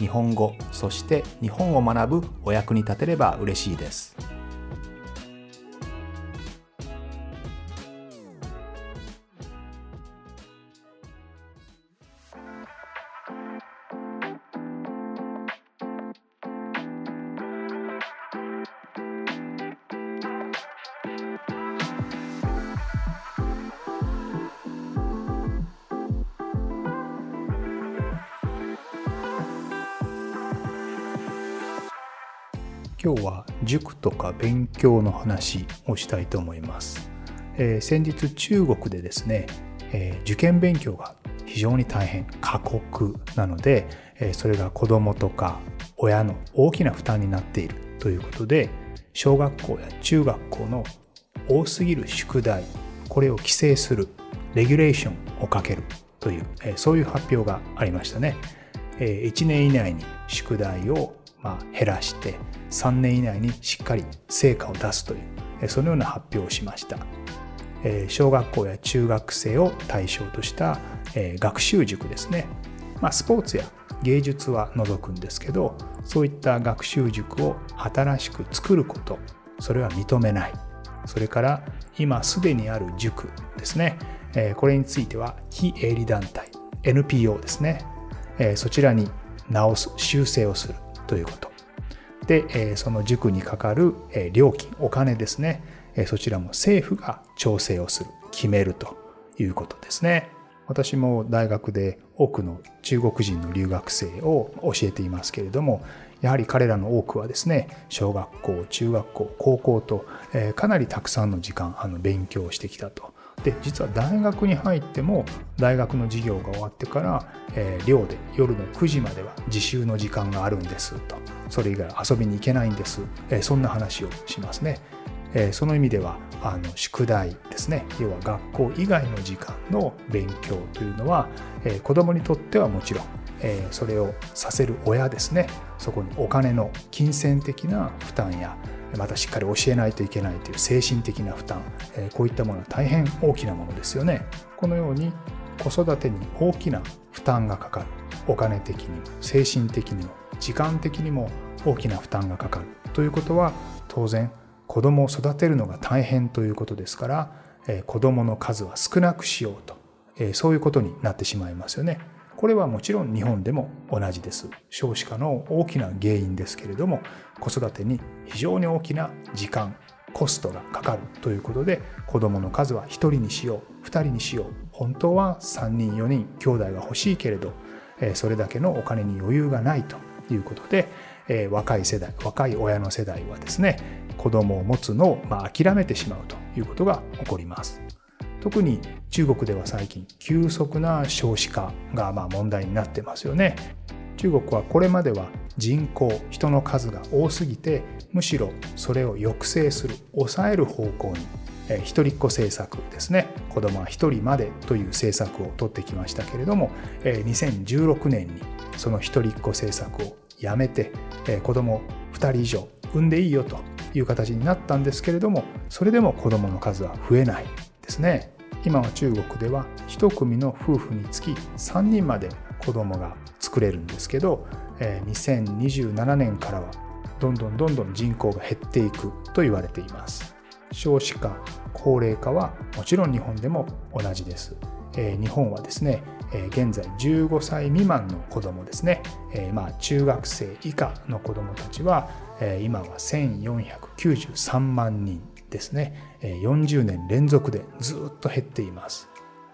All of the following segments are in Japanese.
日本語そして日本を学ぶお役に立てれば嬉しいです。とか勉強の話をしたいと思います。えー、先日中国でですね、えー、受験勉強が非常に大変過酷なので、えー、それが子どもとか親の大きな負担になっているということで小学校や中学校の多すぎる宿題これを規制するレギュレーションをかけるという、えそういう発表がありましたね。え1年以内に宿題をま減らして3年以内にしっかり成果を出すというそのような発表をしました。小学校や中学生を対象とした学習塾ですね、まあ、スポーツや芸術は除くんですけどそういった学習塾を新しく作ることそれは認めない。それから今すでにある塾ですね。これについては非営利団体 NPO ですね。そちらに直す修正をするということ。でえその塾にかかるえ料金お金ですね。えそちらも政府が調整をする決めるということですね。私も大学で多くの中国人の留学生を教えていますけれどもやはり彼らの多くはですね小学校中学校高校とえかなりたくさんの時間あの勉強してきたと。で実は大学に入っても大学の授業が終わってから、えー、寮で夜の9時までは自習の時間があるんですと。それ以外遊びに行けないんです、えー、そんな話をしますね、えー、その意味ではあの宿題ですね。要は学校以外の時間の勉強というのは、えー、子どもにとってはもちろんえそれをさせる親ですね。そこにお金の金銭的な負担やまたしっかり教えないといけないという精神的な負担こういったものは大変大きなものですよねこのように子育てに大きな負担がかかるお金的にも精神的にも時間的にも大きな負担がかかるということは当然子供を育てるのが大変ということですから子供の数は少なくしようとそういうことになってしまいますよね。これはもちろん日本でも同じです。少子化の大きな原因ですけれども、子育てに非常に大きな時間、コストがかかるということで、子供の数は1人にしよう、2人にしよう。本当は3人、4人、兄弟が欲しいけれど、それだけのお金に余裕がないということで、若い世代、若い親の世代はですね、子供を持つのを諦めてしまうということが起こります。特に中国では最近急速な少子化がま問題になってますよね。中国はこれまでは人口人の数が多すぎてむしろそれを抑制する抑える方向に一人っ子政策ですね。子供は一人までという政策を取ってきましたけれども2016年にその一人っ子政策をやめて子供2人以上産んでいいよという形になったんですけれどもそれでも子供の数は増えない。ですね。今は中国では1組の夫婦につき3人まで子供が作れるんですけど2027年からはどんどんどんどん人口が減っていくと言われています。少子化高齢化はもちろん日本でも同じです。日本はですね現在15歳未満の子どもですね、まあ、中学生以下の子どもたちは今は1493万人。ですね。40年連続でずっと減っています。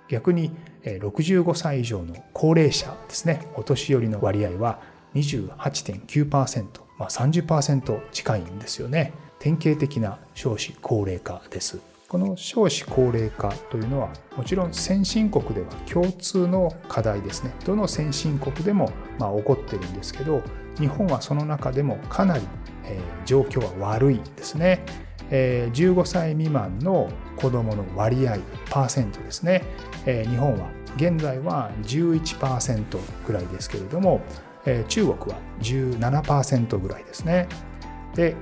逆に65歳以上の高齢者ですね。お年寄りの割合は28.9%、まあ、30%近いんですよね。典型的な少子高齢化です。この少子高齢化というのはもちろん先進国では共通の課題ですね。どの先進国でもまあ起こってるんですけど日本はその中でもかなり、え状況は悪いですね。え15歳未満の子どもの割合パーセントですね、日本は現在は11%ぐらいですけれども、中国は17%ぐらいですね。で、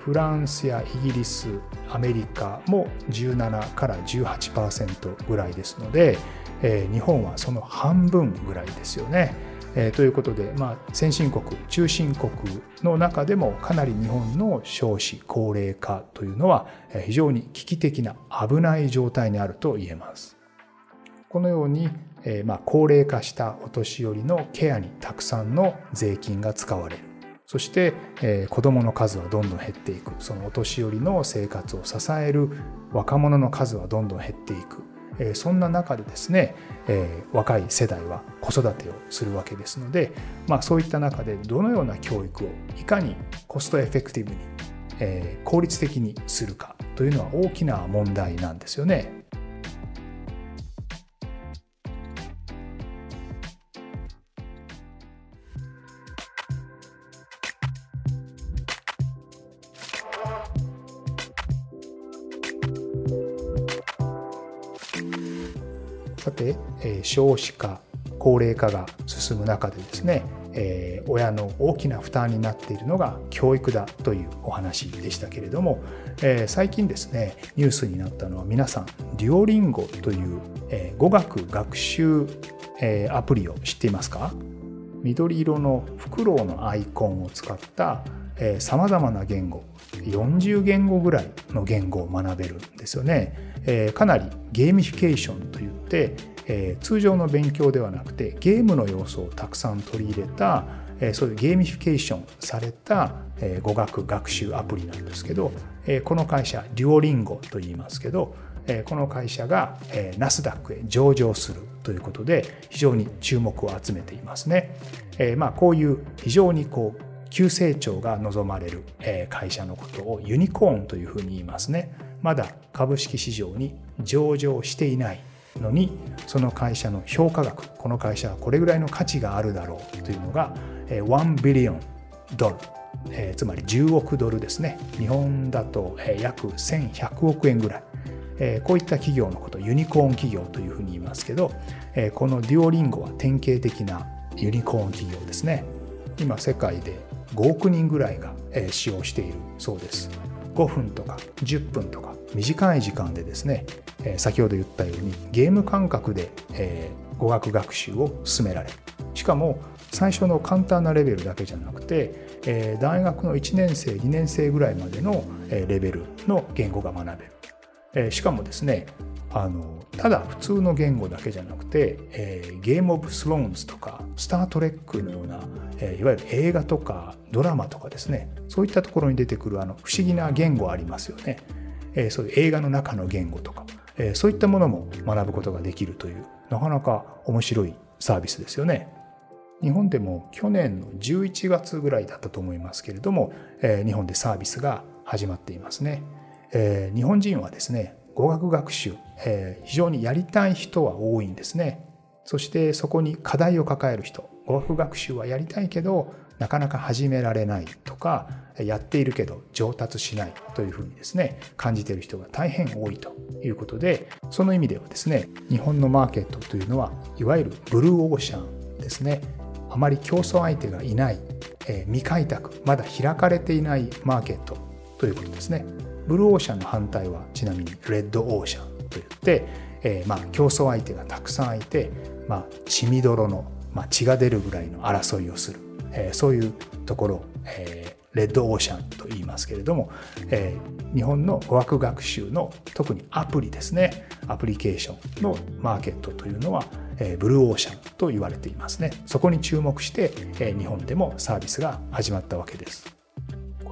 フランスやイギリスアメリカも17から18%ぐらいですので、日本はその半分ぐらいですよね。えー、ということで、まあ、先進国中心国の中でもかなり日本の少子高齢化というのは非常に危機的な危ない状態にあると言えます。このように、えー、まあ、高齢化したお年寄りのケアにたくさんの税金が使われる。そして、えー、子どもの数はどんどん減っていく。そのお年寄りの生活を支える若者の数はどんどん減っていく。えそんな中でですね、え若い世代は子育てをするわけですので、まあ、そういった中でどのような教育をいかにコストエフェクティブに、え効率的にするかというのは大きな問題なんですよね。さて、え少子化高齢化が進む中でですね、え親の大きな負担になっているのが教育だというお話でしたけれども、え最近ですねニュースになったのは皆さんデュオリンゴという、え語学学習、えアプリを知っていますか？緑色のフクロウのアイコンを使ったさまざまな言語40言語ぐらいの言語を学べるんですよね。えー、かなりゲーミフィケーションといって、えー、通常の勉強ではなくてゲームの要素をたくさん取り入れた、えー、そういうゲーミフィケーションされた、え、語学学習アプリなんですけど、え、この会社デュオリンゴと言いますけど、え、この会社が、え、ナスダックへ上場するということで非常に注目を集めていますね。え、まあこういう非常にこう急成長が望まれる会社のことをユニコーンというふうに言いますね。まだ株式市場に上場していないのにその会社の評価額この会社はこれぐらいの価値があるだろうというのが1ビリオンドル、えー、つまり10億ドルですね。日本だと約1100億円ぐらい、えー、こういった企業のことユニコーン企業というふうに言いますけど、えー、このデュオリンゴは典型的なユニコーン企業ですね。今世界で5億人ぐらいが使用しているそうです。5分とか10分とか短い時間でですね先ほど言ったようにゲーム感覚で語学学習を進められる。しかも最初の簡単なレベルだけじゃなくて大学の1年生2年生ぐらいまでのレベルの言語が学べる。しかもですねあのただ普通の言語だけじゃなくて、えー、ゲームオブスローンズとかスター・トレックのような、えー、いわゆる映画とかドラマとかですね。そういったところに出てくるあの不思議な言語ありますよね、えー、そういう映画の中の言語とか、えー、そういったものも学ぶことができるというなかなか面白いサービスですよね。日本でも去年の11月ぐらいだったと思いますけれども、えー、日本でサービスが始まっていますね、えー、日本人はですね語学学習、えー、非常にやりたい人は多いんですね。そしてそこに課題を抱える人、語学学習はやりたいけど、なかなか始められないとか、やっているけど上達しないというふうにですね、感じている人が大変多いということで、その意味ではですね、日本のマーケットというのは、いわゆるブルーオーシャンですね。あまり競争相手がいない、えー、未開拓、まだ開かれていないマーケットということですね。ブルーオーシャンの反対はちなみにレッドオーシャンといって、えー、まあ競争相手がたくさんいて、まあ、血みどろの、まあ、血が出るぐらいの争いをする、えー、そういうところ、えー、レッドオーシャンと言いますけれども、えー、日本の語学学習の特にアプリですね。アプリケーションのマーケットというのは、え、ブルーオーシャンと言われていますね。そこに注目して、え、日本でもサービスが始まったわけです。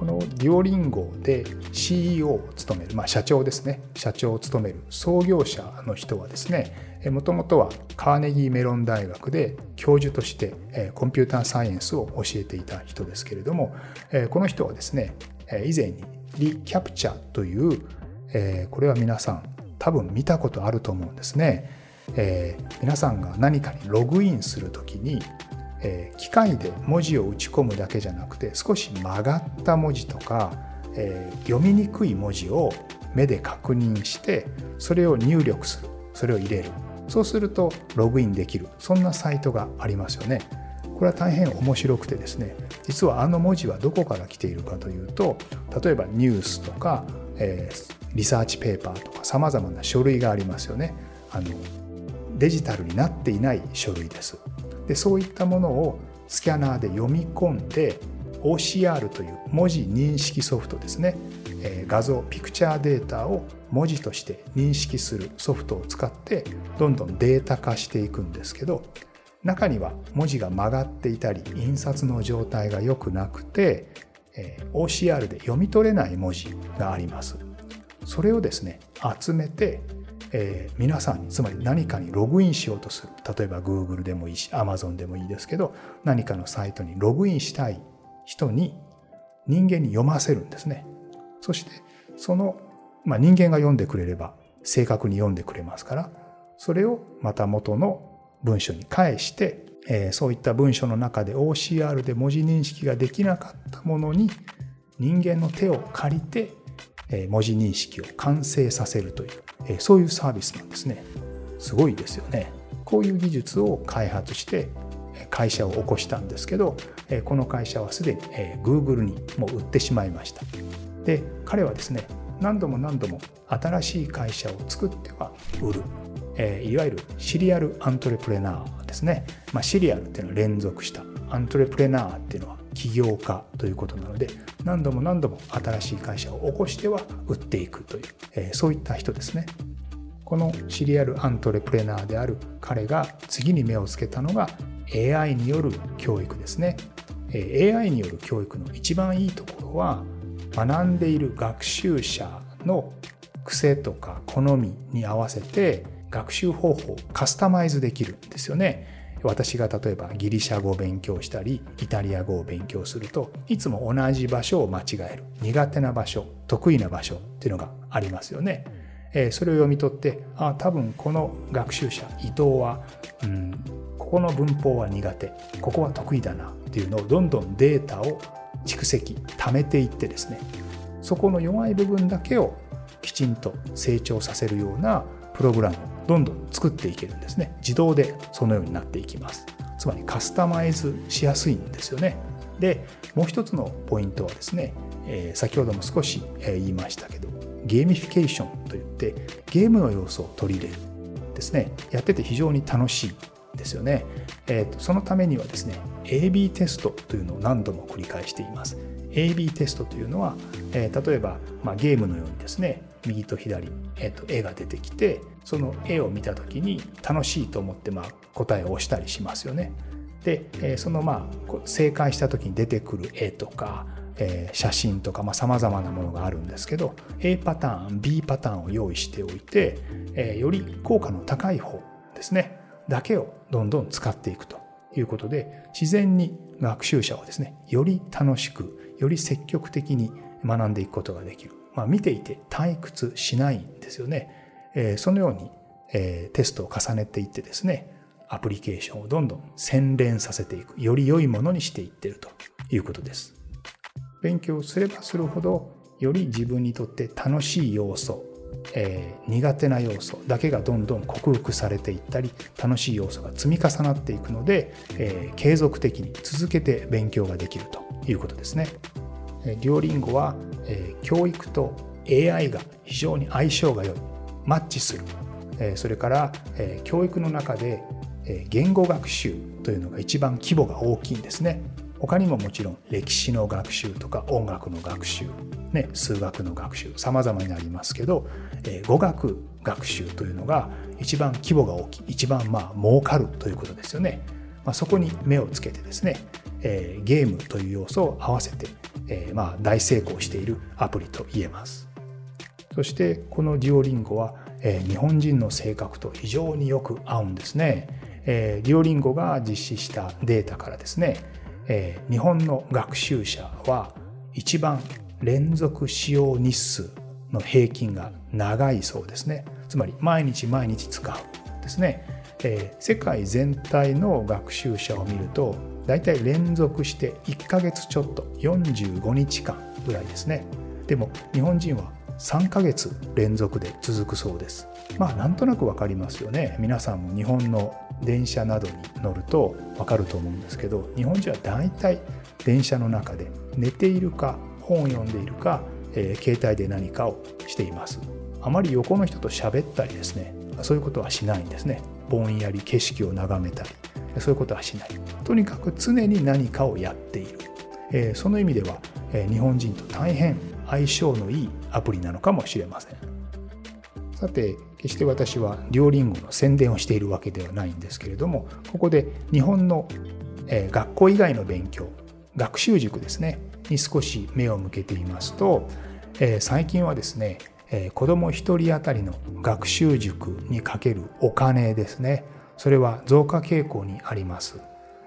このデュオリンゴで CEO を務める、まあ、社長ですね社長を務める創業者の人はですねもともとはカーネギーメロン大学で教授としてコンピューターサイエンスを教えていた人ですけれどもこの人はですね以前にリキャプチャというこれは皆さん多分見たことあると思うんですね。皆さんが何かにログインするときにえー、機械で文字を打ち込むだけじゃなくて少し曲がった文字とか、えー、読みにくい文字を目で確認してそれを入力する。それを入れる。そうするとログインできる。そんなサイトがありますよね。これは大変面白くてですね実はあの文字はどこから来ているかというと例えばニュースとか、えー、リサーチペーパーとかさまざまな書類がありますよね。あのデジタルになっていない書類です。でそういったものをスキャナーで読み込んで OCR という文字認識ソフトですね。画像ピクチャーデータを文字として認識するソフトを使ってどんどんデータ化していくんですけど中には文字が曲がっていたり印刷の状態が良くなくて OCR で読み取れない文字があります。それをですね集めてえー、皆さんつまり何かにログインしようとする。例えば Google でもいいし Amazon でもいいですけど何かのサイトにログインしたい人に人間に読ませるんですね。そしてその、まあ、人間が読んでくれれば正確に読んでくれますからそれをまた元の文章に返して、えー、そういった文章の中で OCR で文字認識ができなかったものに人間の手を借りて、文字認識を完成させるという、そういうサービスなんですね。すごいですよね。こういう技術を開発して会社を起こしたんですけどこの会社はすでに Google にもう売ってしまいましたで彼はですね何度も何度も新しい会社を作っては売る、いわゆるシリアルアントレプレナーですね、まあ、シリアルっていうのは連続したアントレプレナーっていうのは起業家ということなので何度も何度も新しい会社を起こしては売っていくという、えー、そういった人ですねこのシリアルアントレプレナーである彼が次に目をつけたのが AI による教育ですね AI による教育の一番いいところは学んでいる学習者の癖とか好みに合わせて学習方法をカスタマイズできるんですよね。私が例えばギリシャ語を勉強したりイタリア語を勉強するといつも同じ場所を間違える苦手な場所得意な場所っていうのがありますよね。それを読み取ってあ多分この学習者伊藤は、うん、ここの文法は苦手ここは得意だなっていうのをどんどんデータを蓄積貯めていってですねそこの弱い部分だけをきちんと成長させるようなプログラムをどんどん作っていけるんですね。自動でそのようになっていきます。つまりカスタマイズしやすいんですよね。でもう一つのポイントはですね、えー、先ほども少し言いましたけどゲーミフィケーションといってゲームの要素を取り入れるですね。やってて非常に楽しいですよね、えーと、そのためにはですね AB テストというのを何度も繰り返しています。AB テストというのは、えー、例えば、まあ、ゲームのようにですね右と左、えーと、絵が出てきてその絵を見た時に楽しいと思って、まあ、答えを押したりしますよね。で、えー、そのまあ正解した時に出てくる絵とかえー、写真とかさまざ、まなものがあるんですけど A パターン B パターンを用意しておいて、えー、より効果の高い方ですねだけをどんどん使っていくということで自然に学習者をですねより楽しくより積極的に学んでいくことができる、まあ、見ていて退屈しないんですよね、えー、そのように、えー、テストを重ねていってですねアプリケーションをどんどん洗練させていく。より良いものにしていってるということです。勉強すればするほどより自分にとって楽しい要素えー、苦手な要素だけがどんどん克服されていったり楽しい要素が積み重なっていくので、えー、継続的に続けて勉強ができると。いうことですね。デュオリンゴは、え、教育と AI が非常に相性が良いマッチする、え、それから、え、教育の中で、え、言語学習というのが一番規模が大きいんですね。他にももちろん歴史の学習とか音楽の学習、ね、数学の学習様々になりますけど、え、語学学習というのが一番規模が大きい一番まあ儲かるということですよね。まあ、そこに目をつけてですね、えー、ゲームという要素を合わせて、えー、まあ大成功しているアプリと言えます。そしてこのデュオリンゴは、えー、日本人の性格と非常によく合うんですね。え、デュオリンゴが実施したデータからですね、え、日本の学習者は一番連続使用日数の平均が長いそうですねつまり毎日毎日使うですね、えー、世界全体の学習者を見ると大体連続して1ヶ月ちょっと45日間ぐらいですね。でも日本人は3ヶ月連続で続くそうです。まあなんとなく分かりますよね。皆さんも日本の電車などに乗ると分かると思うんですけど日本人は大体電車の中で寝ているか本を読んでいるか、えー、携帯で何かをしています。あまり横の人と喋ったりですねそういうことはしないんですね。ぼんやり景色を眺めたりそういうことはしない。とにかく常に何かをやっている、え、その意味では、え、日本人と大変相性のいいアプリなのかもしれません。さて決して私はリオリンゴの宣伝をしているわけではないんですけれどもここで日本の、え、学校以外の勉強学習塾ですねに少し目を向けていますと、え、最近はですねえー、子ども1人当たりの学習塾にかけるお金ですね。それは増加傾向にあります、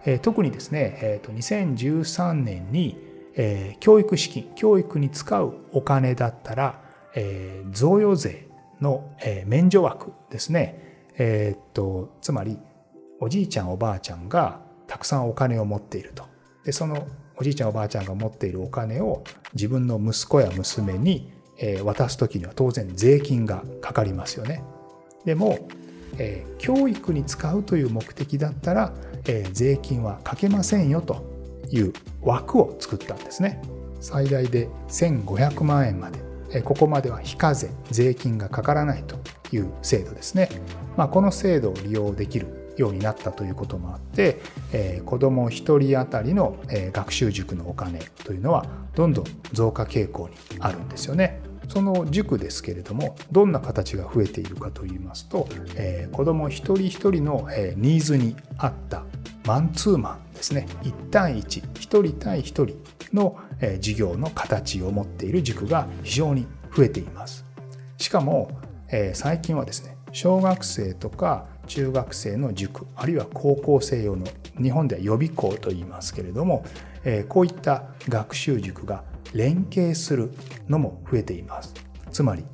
えー、特にですね、えーと、2013年に、えー、教育資金教育に使うお金だったら、えー、贈与税の、えー、免除枠ですね。えっ、とつまりおじいちゃんおばあちゃんがたくさんお金を持っていると。でそのおじいちゃんおばあちゃんが持っているお金を自分の息子や娘にえ渡す時には当然税金がかかりますよね。でも、え教育に使うという目的だったら、え税金はかけませんよという枠を作ったんですね。最大で1500万円まで、えここまでは非課税税金がかからないという制度ですね。まあ、この制度を利用できるようになったということもあって、えー、子ども1人当たりの、えー、学習塾のお金というのはどんどん増加傾向にあるんですよね。その塾ですけれどもどんな形が増えているかといいますと、えー、子ども一人一人の、えー、ニーズに合ったマンツーマンですね1対1 1人対1人の、えー、授業の形を持っている塾が非常に増えていますしかも、えー、最近はですね小学生とか中学生の塾あるいは高校生用の日本では予備校と言いますけれども、え、こういった学習塾が連携するのも増えています。つまり囲い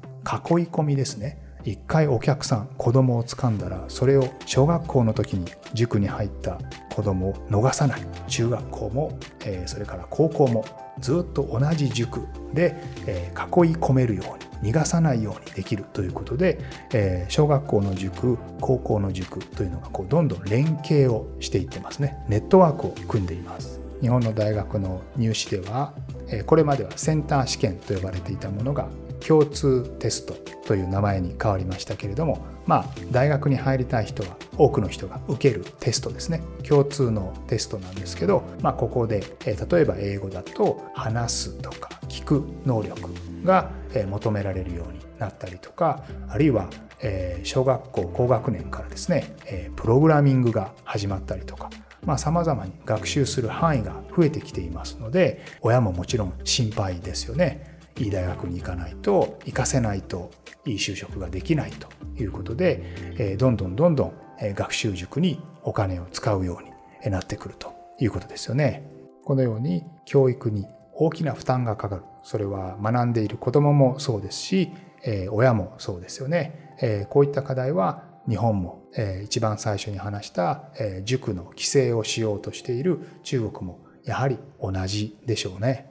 込みですね。一回お客さん子供を掴んだらそれを小学校の時に塾に入った子供を逃さない。中学校も、え、それから高校もずっと同じ塾で、えー、囲い込めるように逃がさないようにできるということで、えー、小学校の塾高校の塾というのがこうどんどん連携をしていってますね。ネットワークを組んでいます。日本の大学の入試ではこれまではセンター試験と呼ばれていたものが共通テストという名前に変わりましたけれどもまあ大学に入りたい人は多くの人が受けるテストですね。共通のテストなんですけど、まあ、ここで例えば英語だと話すとか聞く能力が求められるようになったりとかあるいは小学校高学年からですねプログラミングが始まったりとかまあ、様々に学習する範囲が増えてきていますので親ももちろん心配ですよね。いい大学に行かないと行かせないといい就職ができないということで、えどんどんどんどん学習塾にお金を使うようになってくるということですよね。このように教育に大きな負担がかかる。それは学んでいる子供もそうですし、親もそうですよね。こういった課題は日本も、え、一番最初に話した、え、塾の規制をしようとしている中国もやはり同じでしょうね。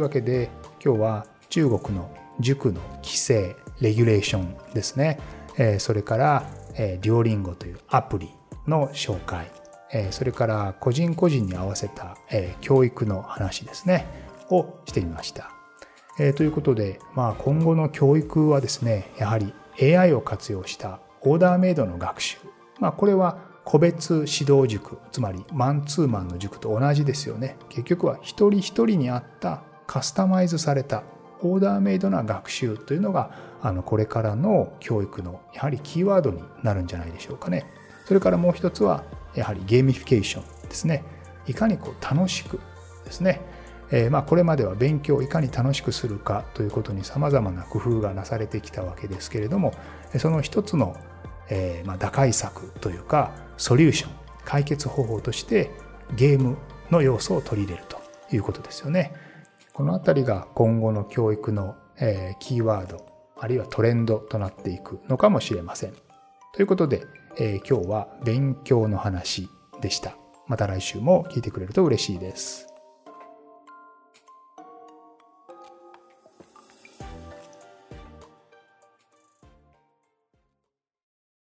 いうわけで今日は中国の塾の規制レギュレーションですね、えそれから、えデュオリンゴというアプリの紹介、えそれから個人個人に合わせた、え教育の話ですね。をしてみました。えということで、まあ、今後の教育はですねやはり AI を活用したオーダーメイドの学習、まあ、これは個別指導塾つまりマンツーマンの塾と同じですよね。結局は一人一人に合ったカスタマイズされたオーダーメイドな学習というのがあのこれからの教育のやはりキーワードになるんじゃないでしょうかね。それからもう一つはやはりゲーミフィケーションですね。いかにこう楽しくですね。えー、まあこれまでは勉強をいかに楽しくするかということにさまざまな工夫がなされてきたわけですけれどもその一つの、えー、まあ打開策というかソリューション解決方法としてゲームの要素を取り入れるということですよね。この辺りが今後の教育の、えー、キーワードあるいはトレンドとなっていくのかもしれません。ということで、えー、今日は勉強の話でした。また来週も聞いてくれると嬉しいです。